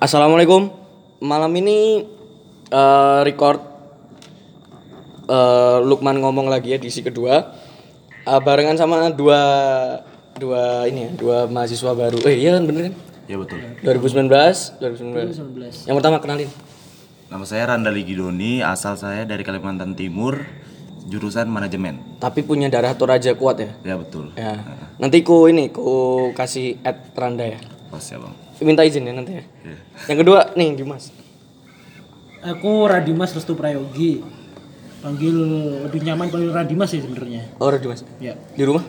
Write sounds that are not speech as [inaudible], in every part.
Assalamualaikum. Malam ini eh, record eh, Lukman ngomong lagi ya di si kedua. Eh, barengan sama dua dua ini ya, dua mahasiswa baru. Eh iya kan bener kan? Ya betul. 2019, 2019. Yang pertama kenalin. Nama saya Randa Ligidoni, asal saya dari Kalimantan Timur, jurusan manajemen. Tapi punya darah Toraja kuat ya. Ya betul. Ya. Nanti ku ini ku kasih at Randa ya. Pas ya bang. Minta izin ya nanti ya. Iya. Yang kedua nih Dimas. Aku Radimas Restu Prayogi. Panggil lebih nyaman panggil Radimas sih sebenarnya. Oh Dimas. Ya, Di rumah?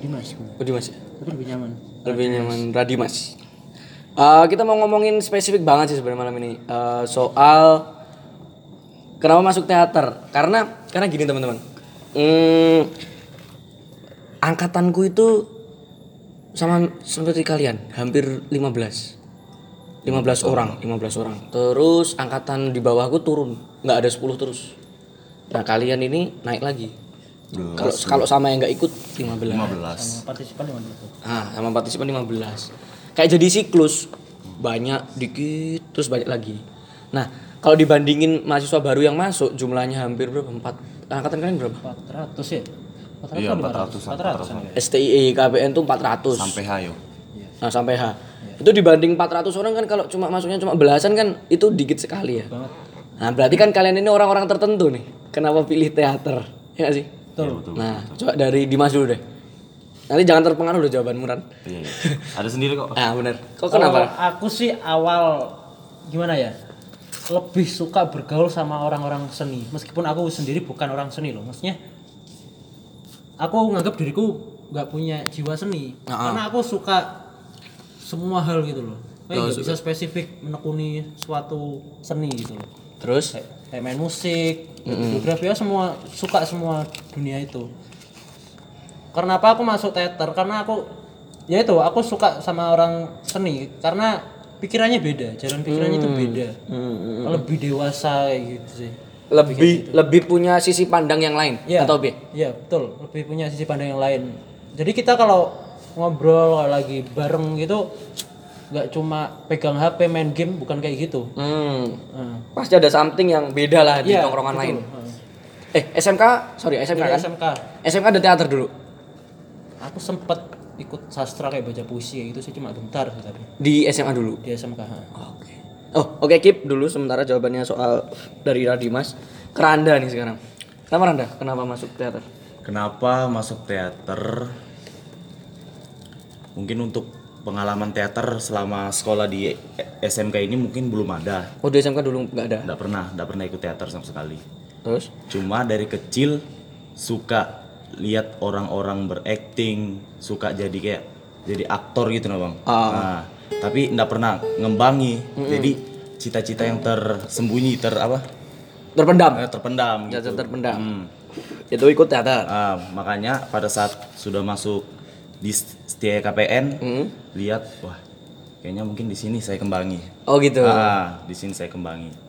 Dimas. Oh Dimas ya. Aku lebih nyaman. lebih nyaman Radimas. Eh, kita mau ngomongin spesifik banget sih sebenarnya malam ini Eh, soal kenapa masuk teater. Karena karena gini teman-teman. Hmm, angkatanku itu sama seperti kalian, hampir 15. 15 orang, 15 orang. Terus angkatan di bawahku turun, nggak ada 10 terus. Nah, kalian ini naik lagi. Kalau kalau sama yang nggak ikut 15. 15. Partisipan yang mana? Ah, sama partisipan 15. Kayak jadi siklus. Banyak dikit terus banyak lagi. Nah, kalau dibandingin mahasiswa baru yang masuk jumlahnya hampir berapa? 4 angkatan kalian berapa? 400 ya? 400 Iya, apa 400, 400 an ya? STIE KPN tuh 400. Sampai hayo. Nah, sampai H. Itu dibanding 400 orang kan kalau cuma masuknya cuma belasan kan itu dikit sekali ya. Banget. Nah, berarti kan kalian ini orang-orang tertentu nih. Kenapa pilih teater? Ya nggak sih? Betul. Nah, coba dari Dimas dulu deh. Nanti jangan terpengaruh loh jawabanmu Ran. Iya. Ada sendiri kok. Ah, bener. Kok Kalau kenapa? aku sih awal gimana ya? Lebih suka bergaul sama orang-orang seni. Meskipun aku sendiri bukan orang seni loh. Maksudnya aku nganggap diriku nggak punya jiwa seni. Ah, Karena aku suka semua hal gitu loh. Kayak nggak bisa spesifik menekuni suatu seni gitu loh. Terus? kayak, kayak main musik, fotografi ya semua suka semua dunia itu. Karena apa aku masuk teater? Karena aku ya itu aku suka sama orang seni karena pikirannya beda, jalan pikirannya itu beda. Lebih dewasa kayak gitu sih. Lebih lebih punya sisi pandang yang lain Iya. atau B? Iya, betul. Lebih punya sisi pandang yang lain. Jadi kita kalau ngobrol lagi bareng gitu nggak cuma pegang HP main game bukan kayak gitu. Hmm. Nah, Pasti ada something yang beda lah di Iya, tongkrongan lain. betul. Eh, SMK, sorry SMK Dari kan? SMK. SMK ada teater dulu. Aku sempet ikut sastra kayak baca puisi kayak gitu sih cuma bentar sih tapi Di SMA dulu. di SMK. Oke. Oh, oke Kip dulu sementara jawabannya soal dari Radimas. Keranda nih sekarang. Kenapa Randa? Kenapa masuk teater? Kenapa masuk teater? Mungkin untuk pengalaman teater selama sekolah di SMK ini mungkin belum ada. Oh, di SMK dulu nggak ada. Nggak pernah, nggak pernah ikut teater sama sekali. Terus? Cuma dari kecil suka lihat orang-orang berakting, suka jadi kayak jadi aktor gitu nah bang. Ah. Nah, tapi nggak pernah ngembangi. Jadi cita-cita yang tersembunyi ter apa? Terpendam. Eh, terpendam. Jatuh Gitu. terpendam. Hmm. Itu ikut teater. Ah, makanya pada saat sudah masuk di setia KPN, Hmm. lihat wah kayaknya mungkin di sini saya kembangi. Oh gitu. Ah, di sini saya kembangi.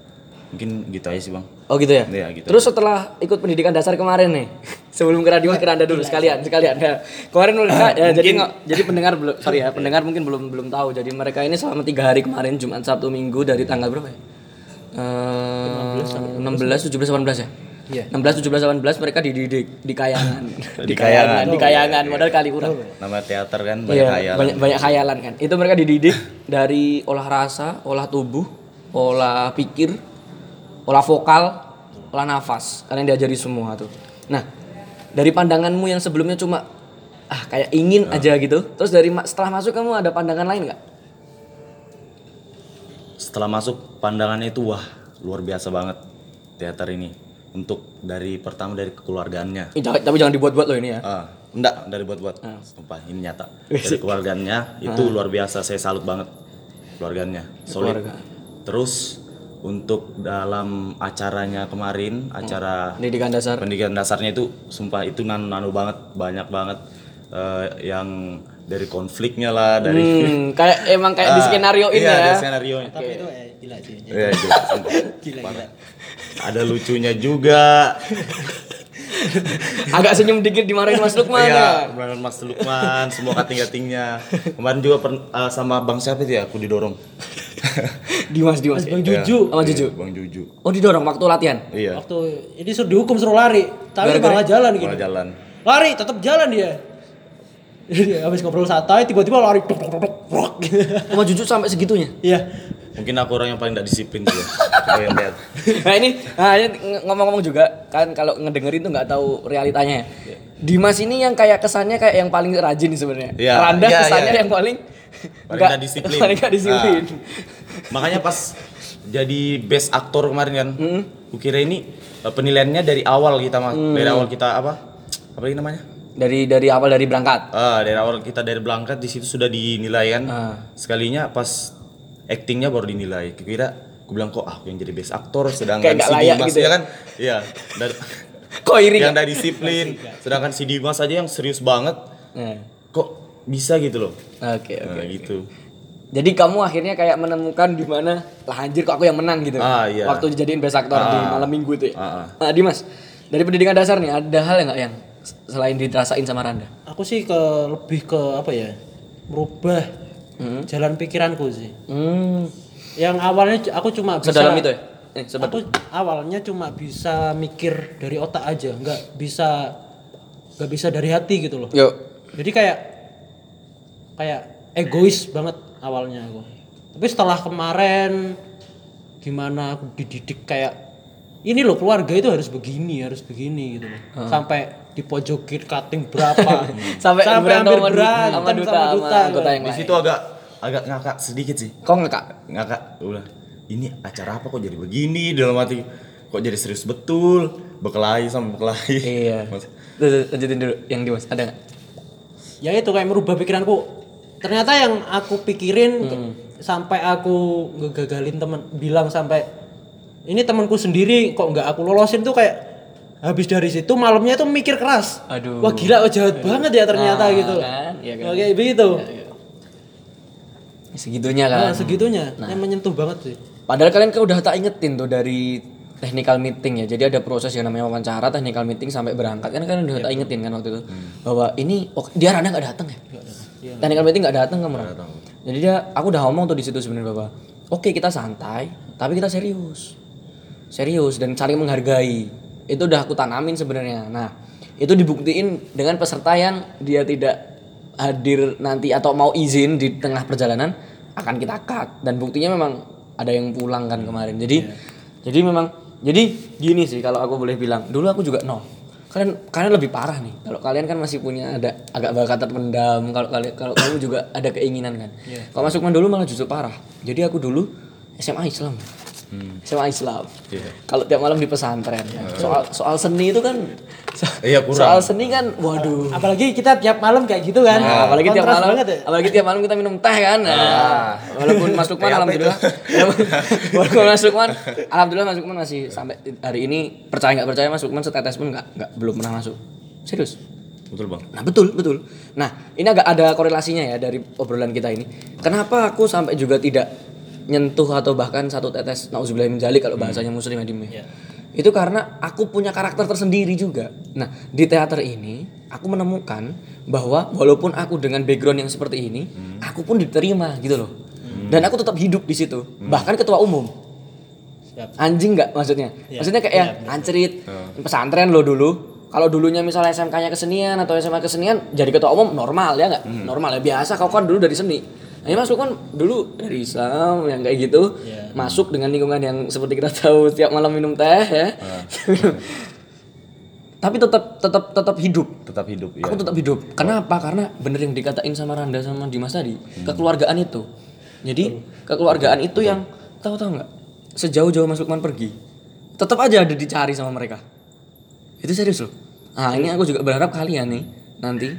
Mungkin gitu aja sih bang. Oh gitu ya? Iya, gitu. Terus setelah ikut pendidikan dasar kemarin nih, [laughs] sebelum ke Radimas ke Randa dulu sekalian, sekalian. Ya. Kemarin mereka, ya, jadi nggak, jadi pendengar belum, sorry ya, pendengar mungkin belum belum tahu. Jadi mereka ini selama tiga hari kemarin Jumat, Sabtu, Minggu dari tanggal berapa ya? Eh, 16, 17, 18 ya? Iya. 16, 17, 18 mereka dididik di kayangan, [laughs] Di Kayangan. di kayangan, modal kali kurang. Nama teater kan banyak Iya, khayalan. banyak banyak khayalan kan. Itu mereka dididik dari olah rasa, olah tubuh, olah pikir, olah vokal, olah nafas. Kalian diajari semua tuh. Nah, dari pandanganmu yang sebelumnya cuma ah kayak ingin aja gitu. Terus dari setelah masuk kamu ada pandangan lain nggak? Setelah masuk pandangannya itu wah luar biasa banget teater ini. Untuk dari pertama dari jangan- tapi jangan dibuat-buat loh ini ya. Ah, enggak dari buat-buat. Sumpah ini nyata. Dari keluarganya itu luar biasa saya salut banget keluarganya. Solid. Keluarga. Terus untuk dalam acaranya kemarin, acara Pendidikan dasar. pendidikan dasarnya itu sumpah itu nano nano banget, banyak banget eh, yang dari konfliknya lah, dari Hmm, [laughs] kayak emang kayak di Ah, skenario ini iya, ya. ada skenario Tapi itu eh, gila sih. Iya, [laughs] gila, sumpah. Gila gila. ada lucunya juga [laughs] Agak senyum dikit dimarahin Mas Lukman ya. Iya, kemarin Mas Lukman, semua kating-katingnya. Kemarin juga per- eh, sama Bang siapa itu ya, aku didorong. [laughs] Dimas Dimas. Bang ya? Juju. Sama Juju. Iya, Bang Juju. Oh didorong waktu latihan. Iya. Waktu ini suruh dihukum suruh lari, tapi malah jalan gini. Malah jalan. Lari, tetap jalan dia. Jadi habis ngobrol santai tiba-tiba lari tok tok tok tok, brok. Sama Juju sampai segitunya. Iya. Mungkin aku orang yang paling tidak disiplin sih ya. [laughs] Lihat. nah ini, nah ini ng- ngomong-ngomong juga kan kalau ngedengerin tuh nggak tahu realitanya. ya. Dimas ini yang kayak kesannya kayak yang paling rajin sebenarnya. Iya, Randa iya, kesannya iya. yang paling Paling nggak- [laughs] disiplin. Paling nggak disiplin. Nah, makanya pas jadi best aktor kemarin kan, kukira ini eh, penilaiannya dari awal kita mas, dari awal kita apa? Apa lagi namanya? Dari dari awal dari berangkat. Ah, dari awal kita dari berangkat di situ sudah dinilai kan. Ah. Sekalinya pas actingnya baru dinilai. Kira aku bilang kok aku yang jadi best aktor sedangkan Kayak si Dimas gitu ya? ya kan? Iya. Dan- [laughs] Kok iri yang nggak? dari disiplin, sedangkan si Dimas aja yang serius banget. Nah, Kok bisa gitu loh? Oke oke. Nah, gitu. Jadi kamu akhirnya kayak menemukan di mana lah anjir kok aku yang menang gitu. Ah, iya. Waktu dijadiin best actor di Ah. malam minggu itu ya. Ah, ah. Nah, Dimas, dari pendidikan dasar nih ada hal yang nggak yang selain dirasain sama Randa? Aku sih ke lebih ke apa ya? Merubah jalan pikiranku sih. Hmm. Yang awalnya aku cuma bisa Sedalam itu ya? Eh, sebat- Aku awalnya cuma bisa mikir dari otak aja, nggak bisa nggak bisa dari hati gitu loh. Yuk. Jadi kayak kayak egois banget awalnya aku. Tapi setelah kemarin gimana aku dididik kayak ini loh keluarga itu harus begini, harus begini gitu loh. Sampai dipojokin cutting berapa. [laughs] Sampai berantem hampir sama du- berantem sama duta, sama anggota yang Di situ agak agak ngakak sedikit sih. Kok nggak kak? Ngakak. Ulah. Ini acara apa kok jadi begini dalam hati kok jadi serius betul berkelahi sama berkelahi Iya. [laughs] Mas- lanjutin dulu yang Dimas ada nggak? ya itu kayak merubah pikiranku ternyata yang aku pikirin ke- sampai aku ngegagalin temen bilang sampai ini temanku sendiri kok nggak aku lolosin? Tuh kayak habis dari situ malamnya tuh mikir keras. Aduh. wah gila oh jahat banget ya ternyata Nah, gitu. kan? Iya kan? oke begitu. Segitunya kan. nah, segitunya. Yang menyentuh banget sih. Padahal kalian kan udah tak ingetin tuh dari technical meeting ya. Jadi ada proses yang namanya wawancara, technical meeting sampai berangkat. Kan kalian udah tak ingetin kan waktu itu? Bahwa ini oh, dia Rana nggak datang ya. Technical meeting nggak datang kamu. Ran? Jadi dia aku udah ngomong tuh di situ sebenarnya bahwa oke kita santai tapi kita serius. Serius dan saling menghargai. Itu udah aku tanamin sebenarnya. Nah, itu dibuktiin dengan peserta yang dia tidak hadir nanti atau mau izin di tengah perjalanan akan kita cut dan buktinya memang ada yang pulang kan kemarin jadi jadi memang jadi gini sih kalau aku boleh bilang dulu aku juga no kalian kalian lebih parah nih. Kalau kalian kan masih punya ada agak bakat terpendam kalau kalian kalau kamu juga ada keinginan kan. Kalau masuk dulu malah justru parah. Jadi aku dulu SMA Islam SMA Islam Iya. kalau tiap malam di pesantren soal soal seni itu kan so- [laughs] Iya, kurang. soal seni kan waduh apalagi kita tiap malam kayak gitu kan Nah, apalagi tiap malam, banget ya apalagi tiap malam kita minum teh kan. Nah, walaupun Mas Lukman alhamdulillah, [laughs] walaupun Mas Lukman, alhamdulillah Mas Lukman masih sampai hari ini percaya nggak percaya Mas Lukman setetes pun nggak nggak belum pernah masuk. Serius. Betul bang. Nah betul betul. Nah ini agak ada korelasinya ya dari obrolan kita ini. Kenapa aku sampai juga tidak nyentuh atau bahkan satu tetes nauzubillah min dzalik kalau bahasanya muslim ya Dim, ya? Itu karena aku punya karakter tersendiri juga. Nah di teater ini aku menemukan bahwa walaupun aku dengan background yang seperti ini, aku pun diterima gitu loh. Dan aku tetap hidup di situ. Bahkan ketua umum. Siap. Anjing nggak maksudnya? Iya, Maksudnya kayak ya ancerit pesantren lo dulu. Kalau dulunya misalnya SMK-nya kesenian atau SMA kesenian jadi ketua umum normal ya nggak? Normal ya biasa. Kau kan dulu dari seni. Nah, ini masuk kan dulu dari Islam yang kayak gitu. Iya. Masuk dengan lingkungan yang seperti kita tahu setiap malam minum teh ya. [laughs] Tapi tetap tetap tetap hidup. Tetap hidup ya. Aku tetap hidup. Kenapa? Karena bener yang dikatain sama Randa sama Dimas tadi, kekeluargaan itu. Jadi kekeluargaan itu yang tahu-tahu nggak? Sejauh-jauh Mas Lukman pergi, tetap aja ada dicari sama mereka. Itu serius loh. Nah ini aku juga berharap kalian nih nanti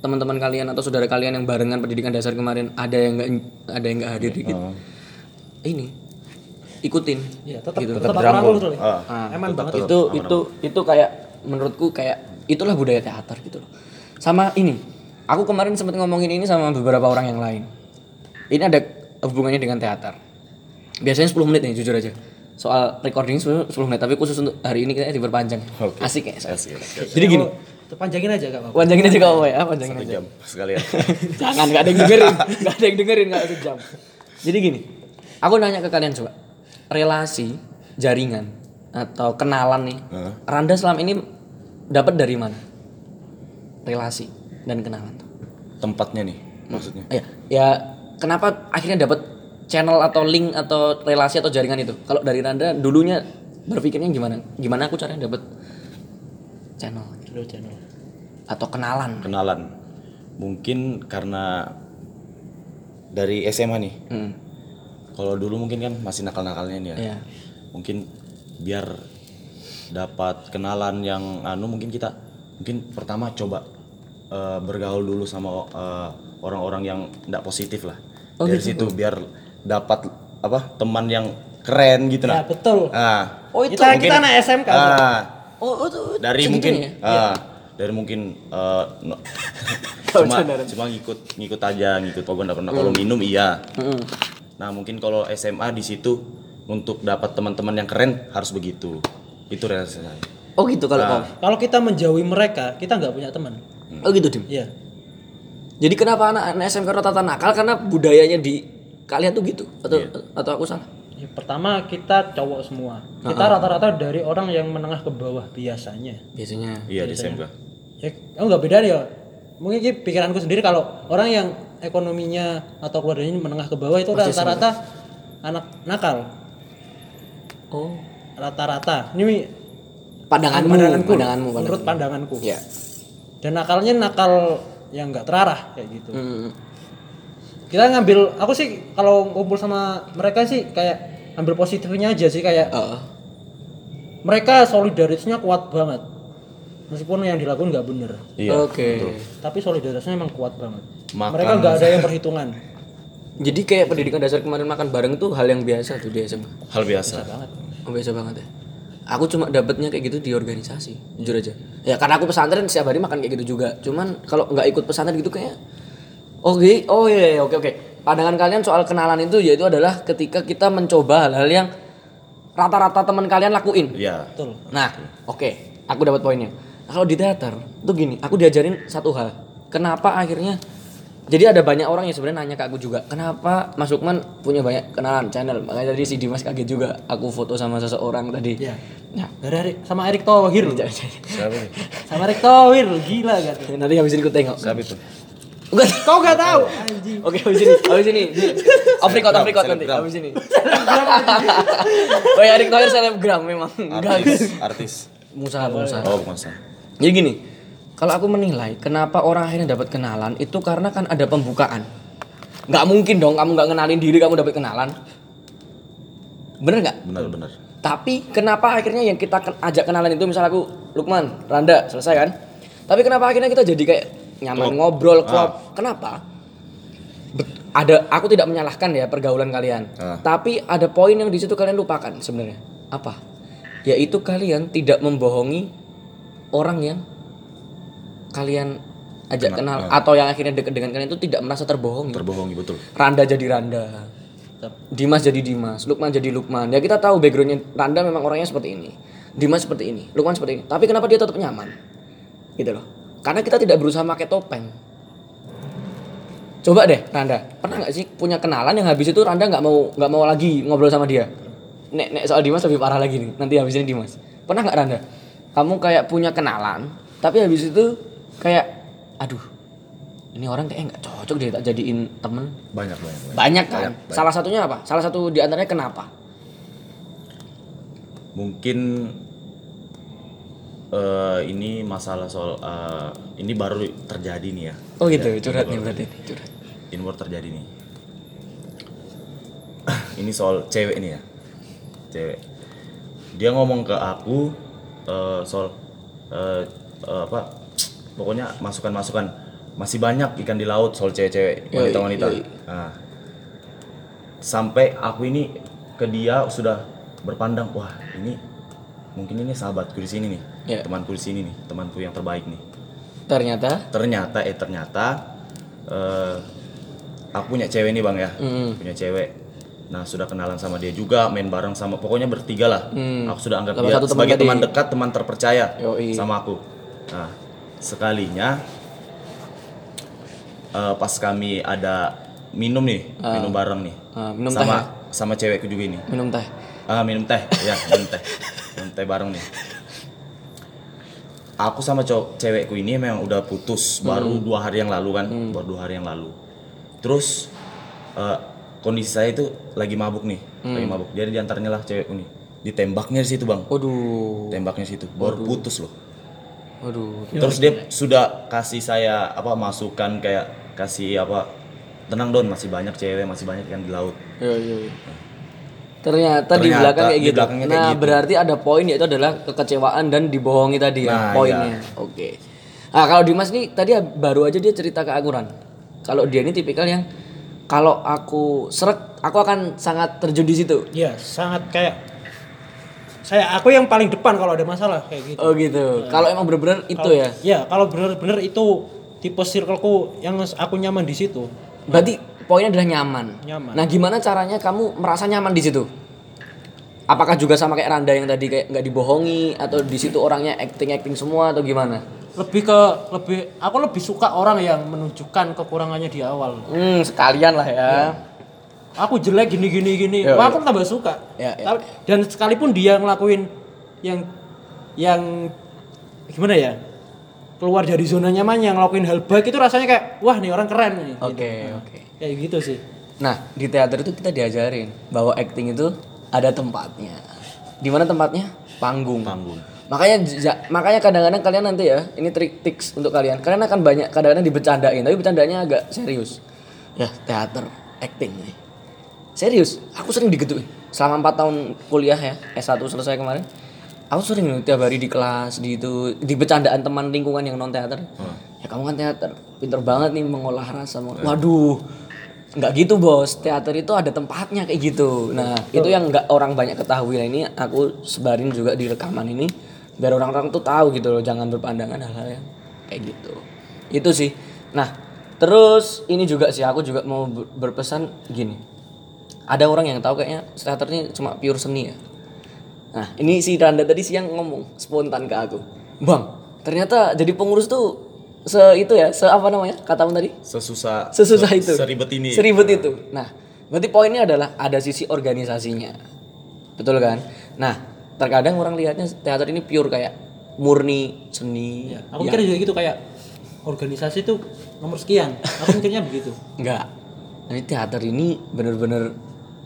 teman-teman kalian atau saudara kalian yang barengan pendidikan dasar kemarin ada yang nggak ada yang nggak hadir dikit. Ini ikutin. Iya, tetap Gitu. tetap dirangkul. merangkul tuh. Ah. Ah, Eman banget. itu itu itu kayak menurutku kayak itulah budaya teater gitu loh. Sama ini, aku kemarin sempat ngomongin ini sama beberapa orang yang lain. Ini ada hubungannya dengan teater. Biasanya 10 menit nih jujur aja. Soal recording 10 10 menit, tapi khusus untuk hari ini kita diperpanjang. Oke. Asik ya. Asik, asik. Jadi gini, panjangin aja gak apa-apa. panjangin aja kau ya, panjangin Satu aja. jam sekalian. [laughs] Jangan, gak ada yang dengerin, gak ada yang dengerin, gak sejam. Jadi gini, Aku nanya ke kalian coba. Relasi, jaringan atau kenalan nih. Heeh. Randa selama ini dapat dari mana? Relasi dan kenalan tuh. Tempatnya nih maksudnya. Ya, ya kenapa akhirnya dapat channel atau link atau relasi atau jaringan itu? Kalau dari Randa dulunya berpikirnya gimana? Gimana aku caranya dapat channel Dulu channel. atau kenalan? Kenalan. Mungkin karena dari SMA nih. Hmm. Kalau dulu mungkin kan masih nakal-nakalnya nih ya. Iya. Mungkin biar dapat kenalan yang anu mungkin kita mungkin pertama coba eh, bergaul dulu sama eh, orang-orang yang tidak positif lah. Oh, Dari situ biar dapat apa teman yang keren gitu Ya nah. betul. Ah. Oh, itu kita kita anak SMK. Ah, Oh, oh tuh, dari segitunya mungkin ya? ah, dari mungkin eh, no- [laughs] cuma cuma ngikut ngikut aja ngikut pokoknya nggak pernah kalau minum iya Mm-mm. nah mungkin kalau SMA di situ untuk dapat teman-teman yang keren harus begitu itu relasi saya Oh gitu kalau Nah. Kalau kita menjauhi mereka, kita nggak punya teman. Oh gitu dim. Iya. Jadi kenapa anak, anak SMK rata-rata nakal karena budayanya di kalian tuh gitu atau Iya. atau aku salah? Ya, pertama kita cowok semua. Kita rata-rata dari orang yang menengah ke bawah biasanya. Biasanya. iya di SMK Ya, oh nggak beda ya. Mungkin ini pikiranku sendiri kalau orang yang ekonominya atau keluarganya menengah ke bawah itu rata-rata anak nakal. Oh. Rata-rata. Ini Pandanganmu, pandanganku, pandanganmu, menurut pandanganku. Ya. Dan nakalnya nakal yang nggak terarah kayak gitu. Hmm. Kita ngambil, aku sih kalau ngumpul sama mereka sih kayak ambil positifnya aja sih kayak Heeh. mereka solidaritasnya kuat banget. Meskipun yang dilakukan nggak bener, iya Oke. tapi solidaritasnya emang kuat banget. Makan. Mereka nggak ada yang perhitungan. [laughs] Jadi kayak pendidikan dasar kemarin makan bareng tuh hal yang biasa tuh di SMA. hal biasa Oh, biasa banget ya. Aku cuma dapetnya kayak gitu di organisasi, jujur aja. Ya karena aku pesantren setiap hari makan kayak gitu juga. Cuman kalau nggak ikut pesantren gitu kayak Oke, oh iya, iya, oke oke. Pandangan kalian soal kenalan itu yaitu adalah ketika kita mencoba hal-hal yang rata-rata teman kalian lakuin. iya Betul. Nah, oke, aku dapat poinnya. Nah, kalau di teater tuh gini, aku diajarin satu hal. Kenapa akhirnya jadi ada banyak orang yang sebenarnya nanya ke aku juga, kenapa Mas Lukman punya banyak kenalan channel? Makanya tadi si Dimas kaget juga. Aku foto sama seseorang tadi. Iya. Nah, Dari Erik sama Erik Thohir. [laughs] siapa sama Erik Thohir gila kan. nanti habis ini aku tengok. siapa itu Bukan. Kau nggak tahu anjing. Oke, habis ini, habis ini. Off record, off record nanti, habis ini. oh ya, Erick Thohir selebgram memang. Enggak. artis artis Musa, Musa. oh Sam. Jadi gini, kalau aku menilai kenapa orang akhirnya dapat kenalan itu karena kan ada pembukaan. Nggak mungkin dong kamu nggak kenalin diri kamu dapat kenalan. Bener nggak? benar-benar Tapi kenapa akhirnya yang kita ajak kenalan itu misal aku Lukman, Randa, selesai kan? Tapi kenapa akhirnya kita jadi kayak nyaman Klop. ngobrol, Ah. klop? Kenapa? Bet- ada aku tidak menyalahkan ya pergaulan kalian. Ah. Tapi ada poin yang di situ kalian lupakan sebenarnya. Apa? Yaitu kalian tidak membohongi orang yang kalian ajak kenal atau yang akhirnya dekat dengan kalian itu tidak merasa terbohongi. terbohongi betul Randa jadi Randa. Dimas jadi Dimas, Lukman jadi Lukman. Ya kita tahu backgroundnya Randa memang orangnya seperti ini. Dimas seperti ini, Lukman seperti ini. Tapi kenapa dia tetap nyaman? Gitu loh. Karena kita tidak berusaha pakai topeng. Coba deh Randa, pernah nggak sih punya kenalan yang habis itu Randa nggak mau nggak mau lagi ngobrol sama dia? Nek, nek soal Dimas lebih parah lagi nih. Nanti habis ini Dimas. Pernah nggak Randa? Kamu kayak punya kenalan, tapi habis itu kayak, aduh, ini orang kayak nggak cocok deh tak jadiin temen. banyak banyak, banyak. Banyak kan? Salah satunya apa? Salah satu di antaranya kenapa? mungkin eh ini masalah soal eh, ini baru terjadi nih ya. Oh gitu, curhat nih berarti. Curhat. ini baru terjadi nih. [coughs] Ini soal cewek nih ya. Cewek. Dia ngomong ke aku eh, soal eh, eh, apa pokoknya masukan-masukan. Masih banyak ikan di laut soal cewek-cewek wanita-wanita. nah, sampai aku ini ke dia sudah berpandang wah ini mungkin ini sahabatku di sini nih Iya. temanku di sini nih temanku yang terbaik nih Ternyata ternyata eh ternyata eh aku punya cewek nih bang ya Mm. punya cewek nah sudah kenalan sama dia juga main bareng sama pokoknya bertiga lah Mm. aku sudah anggap Salah dia satu teman sebagai tadi. teman dekat teman terpercaya Yoi. sama aku nah sekalinya eh, pas kami ada minum nih minum bareng nih Ah, minum teh sama ya? sama cewekku juga ini. Minum teh. Ah, minum teh. Ya, minum teh. [laughs] minum teh bareng nih. Aku sama cowok cewekku ini memang udah putus baru dua hari yang lalu kan, baru dua hari yang lalu. Terus eh, kondisi saya itu lagi mabuk nih, lagi mabuk. Jadi di antaranya lah cewekku nih, ditembaknya di situ bang, Waduh. tembaknya situ, baru putus loh. Waduh. Terus dia sudah kasih saya apa masukan kayak kasih apa tenang don masih banyak cewek masih banyak yang di laut. Iya, iya, iya. Ternyata, di Ternyata belakang kayak di gitu. belakangnya nah, kayak gitu. berarti ada poin yaitu adalah kekecewaan dan dibohongi tadi ya Nah, poinnya. Oke. Nah, kalau Dimas nih tadi baru aja dia cerita ke Akuran. Kalau dia ini tipikal yang kalau aku seret, aku akan sangat terjun di situ. Iya, sangat kayak saya aku yang paling depan kalau ada masalah kayak gitu. Oh gitu. Kalau emang bener-bener itu ya. Ya, kalau bener-bener itu tipe circleku yang aku nyaman di situ. Berarti poinnya adalah nyaman. Nyaman. Nah, gimana caranya kamu merasa nyaman di situ? Apakah juga sama kayak Randa yang tadi kayak nggak dibohongi atau di situ orangnya acting acting semua atau gimana? Lebih ke lebih aku lebih suka orang yang menunjukkan kekurangannya di awal. Hmm, sekalian lah ya. Aku jelek gini gini gini. Ya, Wah, ya. aku tambah suka. Ya, ya. Dan sekalipun dia ngelakuin yang yang gimana ya? Keluar dari zona nyamannya ngelakuin hal baik itu rasanya kayak wah nih orang keren nih. Oke, gitu. oke. Kayak gitu sih. Nah, di teater itu kita diajarin bahwa acting itu ada tempatnya. Di mana tempatnya? Panggung. Panggung. Makanya ja- makanya kadang-kadang kalian nanti ya, ini trik tips untuk kalian. Kalian akan banyak kadang-kadang dibecandain, tapi bercandanya agak serius. Ya, teater, acting nih. Serius, aku sering digituin. Selama 4 tahun kuliah ya, S1 selesai kemarin. Aku sering tiap hari di kelas, di itu, di bercandaan teman lingkungan yang non teater. Ya kamu kan teater, pinter banget nih mengolah rasa. mengolah- Waduh, nggak gitu bos. Teater itu ada tempatnya kayak gitu. Nah itu yang nggak orang banyak ketahui. Nah ini aku sebarin juga di rekaman ini biar orang-orang tuh tahu gitu loh. Jangan berpandangan hal-hal yang kayak gitu. Itu sih. Nah terus ini juga sih aku juga mau ber- berpesan gini. Ada orang yang tahu kayaknya teater ini cuma pure seni ya. Nah, ini si Randa tadi siang ngomong spontan ke aku. Bang, ternyata jadi pengurus tuh se itu ya, se apa namanya? Katamu tadi? Sesusah Sesusah se- itu. Seribet ini. Seribet itu. Nah, berarti poinnya adalah ada sisi organisasinya. Betul kan? Nah, terkadang orang lihatnya teater ini pure kayak murni seni. Aku Ya, mikir juga gitu kayak organisasi itu nomor sekian. Aku mikirnya begitu. [laughs] Enggak. Ini teater ini bener-bener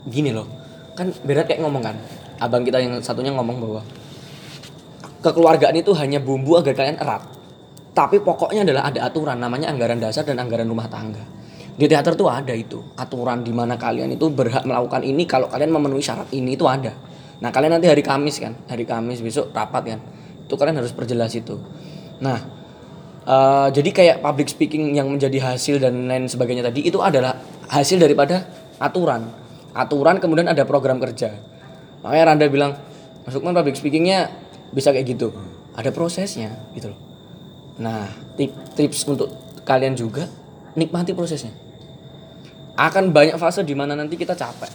gini loh. Kan beda kayak ngomong kan. Abang kita yang satunya ngomong bahwa kekeluargaan itu hanya bumbu agar kalian erat. Tapi pokoknya adalah ada aturan namanya anggaran dasar dan anggaran rumah tangga. Di teater tuh ada itu aturan di mana kalian itu berhak melakukan ini kalau kalian memenuhi syarat ini itu ada. Nah kalian nanti hari Kamis kan, hari Kamis besok rapat kan, itu kalian harus perjelas itu. Nah Eh, jadi kayak public speaking yang menjadi hasil dan lain sebagainya tadi itu adalah hasil daripada aturan. Aturan kemudian ada program kerja. Makanya Randa bilang, Mas Lukman public speakingnya bisa kayak gitu. Ada prosesnya gitu loh. Nah, tip, tips untuk kalian juga nikmati prosesnya. Akan banyak fase di mana nanti kita capek.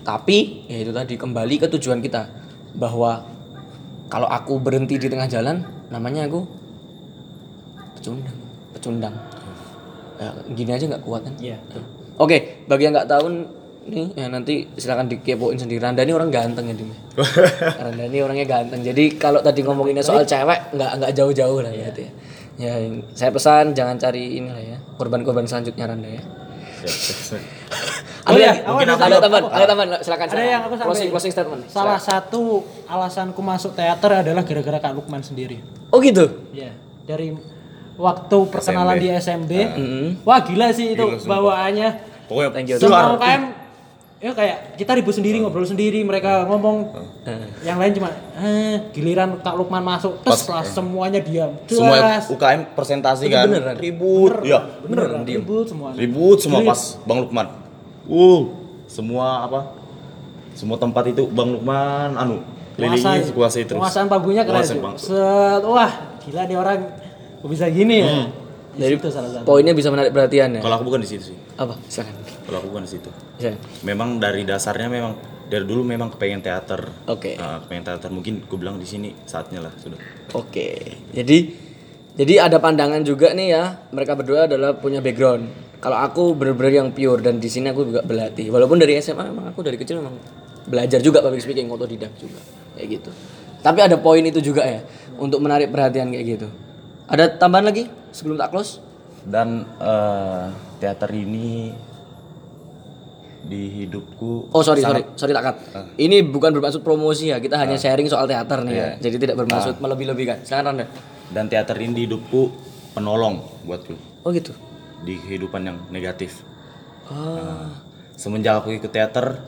Tapi ya itu tadi kembali ke tujuan kita bahwa kalau aku berhenti di tengah jalan namanya aku pecundang pecundang ya, gini aja nggak kuat kan Iya. oke bagi yang nggak tahu nih ya nanti silakan dikepoin sendiri Randa ini orang ganteng ya Dim [laughs] Randa ini orangnya ganteng jadi kalau tadi ngomonginnya soal cewek nggak nggak jauh-jauh lah gitu ya ya saya pesan jangan cari ini lah ya korban-korban selanjutnya Randa ya [laughs] ada Oh iya, ada, ada ada tambahan ada tambahan silakan Ada yang aku sampai closing closing statement Salah Silakan. satu alasanku masuk teater adalah gara-gara Kak Lukman sendiri. oh gitu Ya, dari waktu perkenalan SMB. di SMB. Mm-hmm. Wah, gila sih itu Gila, bawaannya. Pokoknya Thank you. Semua. UKM ya kayak kita ribut sendiri ngobrol sendiri mereka ngomong yang lain cuma eh, giliran Kak Lukman masuk terus lah semuanya diam Semua. UKM presentasi kan beneran? ribut. Iya. beneran ribut semua Ribut semua pas Bang Lukman. Uh, semua apa? Semua tempat itu Bang Lukman anu kelilingi kuasai terus. Penguasaan panggungnya keren wah gila nih orang kok bisa gini ya. Hmm. Jadi itu salah satu. poinnya bisa menarik perhatian ya Kalau aku bukan di situ sih. apa silakan Kalau aku bukan di situ. Silakan. Memang dari dasarnya memang dari dulu memang kepengen teater. Oke. Nah, kepengen teater mungkin gue bilang di sini saatnya lah sudah. Oke, jadi jadi ada pandangan juga nih ya. Mereka berdua adalah punya background. Kalau aku bener-bener yang pure dan di sini aku juga berlatih. Walaupun dari SMA memang aku dari kecil memang belajar juga public speaking, otodidak juga kayak gitu. Tapi ada poin itu juga ya untuk menarik perhatian kayak gitu. Ada tambahan lagi sebelum tak close? Dan eh, teater ini di hidupku Oh sorry sorry sorry tak cut. Ini bukan bermaksud promosi ya kita hanya sharing soal teater nih ya. Jadi tidak bermaksud melebih-lebihkan. Silakan Randa. dan teater ini di hidupku penolong buatku Oh gitu. di kehidupan yang negatif. Ah. Semenjak aku ikut teater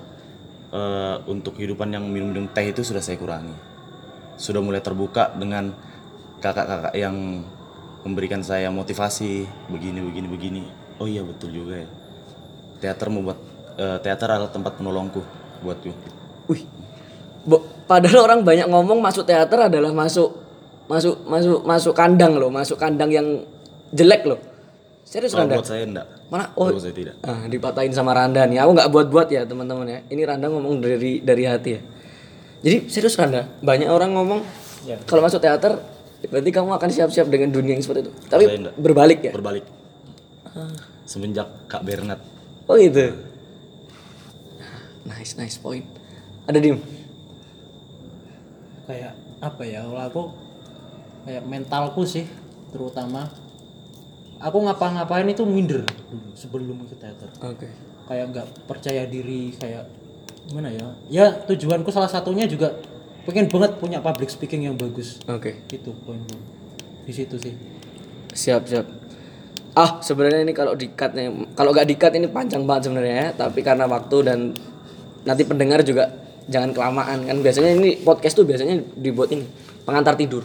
eh, untuk kehidupan yang minum-minum teh itu sudah saya kurangi. Sudah mulai terbuka dengan kakak-kakak yang memberikan saya motivasi begini begini begini. Oh iya betul juga ya. Teater membuat eh, teater adalah tempat penolongku buatku. Wih. Bo- padahal orang banyak ngomong masuk teater adalah masuk masuk masuk masuk kandang loh, masuk kandang yang jelek loh. Serius Kalau Randa? buat saya enggak. Mana? Oh, Buat saya tidak. ah, dipatahin sama Randa nih. Aku nggak buat-buat ya teman-teman ya. Ini Randa ngomong dari dari hati ya. Jadi serius Randa, banyak orang ngomong kalau masuk teater berarti kamu akan siap-siap dengan dunia yang seperti itu. Tapi Saya enggak. berbalik ya. Berbalik. Semenjak Kak Bernard Oh gitu. Nice, nice point. Ada dim. kayak apa ya kalau aku kayak mentalku sih terutama aku ngapa-ngapain itu minder dulu sebelum ke teater Oke. kayak nggak percaya diri kayak gimana ya ya tujuanku salah satunya juga pengen banget punya public speaking yang bagus Oke. itu poin di situ sih Siap, siap. Ah, sebenarnya ini kalau di-cut nih, kalau nggak di-cut ini panjang banget sebenarnya ya, tapi karena waktu dan nanti pendengar juga jangan kelamaan kan. Biasanya ini podcast tuh biasanya dibuat ini pengantar tidur.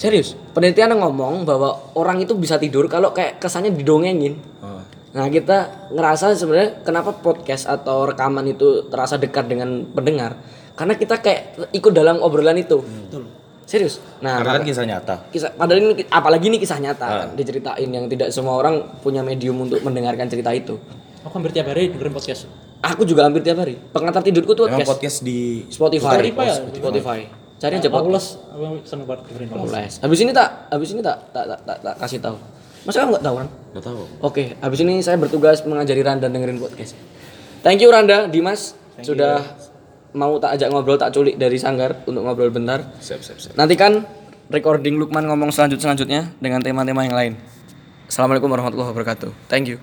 Serius, penelitian ngomong bahwa orang itu bisa tidur kalau kayak kesannya didongengin. Oh. Nah kita ngerasa sebenarnya kenapa podcast atau rekaman itu terasa dekat dengan pendengar karena kita kayak ikut dalam obrolan itu. Serius. Nah Karena kan kisah nyata. kisah padahal ini apalagi ini kisah nyata kan diceritain yang tidak semua orang punya medium untuk mendengarkan cerita itu. aku hampir tiap hari dengerin podcast Aku juga hampir tiap hari. Pengantar tidurku tuh podcast podcast di Spotify. Spotify ya? Spotify. Cari aja podcast. aku seneng banget dengerin podcast. Habis ini tak, habis ini tak, tak, tak, tak, tak kasih tahu. Masa kamu nggak tahu kan? Gak tahu. Oke, habis ini saya bertugas mengajari Randa dengerin podcast. Thank you Randa, Dimas sudah mau tak ajak ngobrol, tak culik dari sanggar untuk ngobrol bentar. Siap, siap, siap. Nantikan recording Lukman ngomong selanjut selanjutnya dengan tema-tema yang lain. Assalamualaikum warahmatullahi wabarakatuh. Thank you.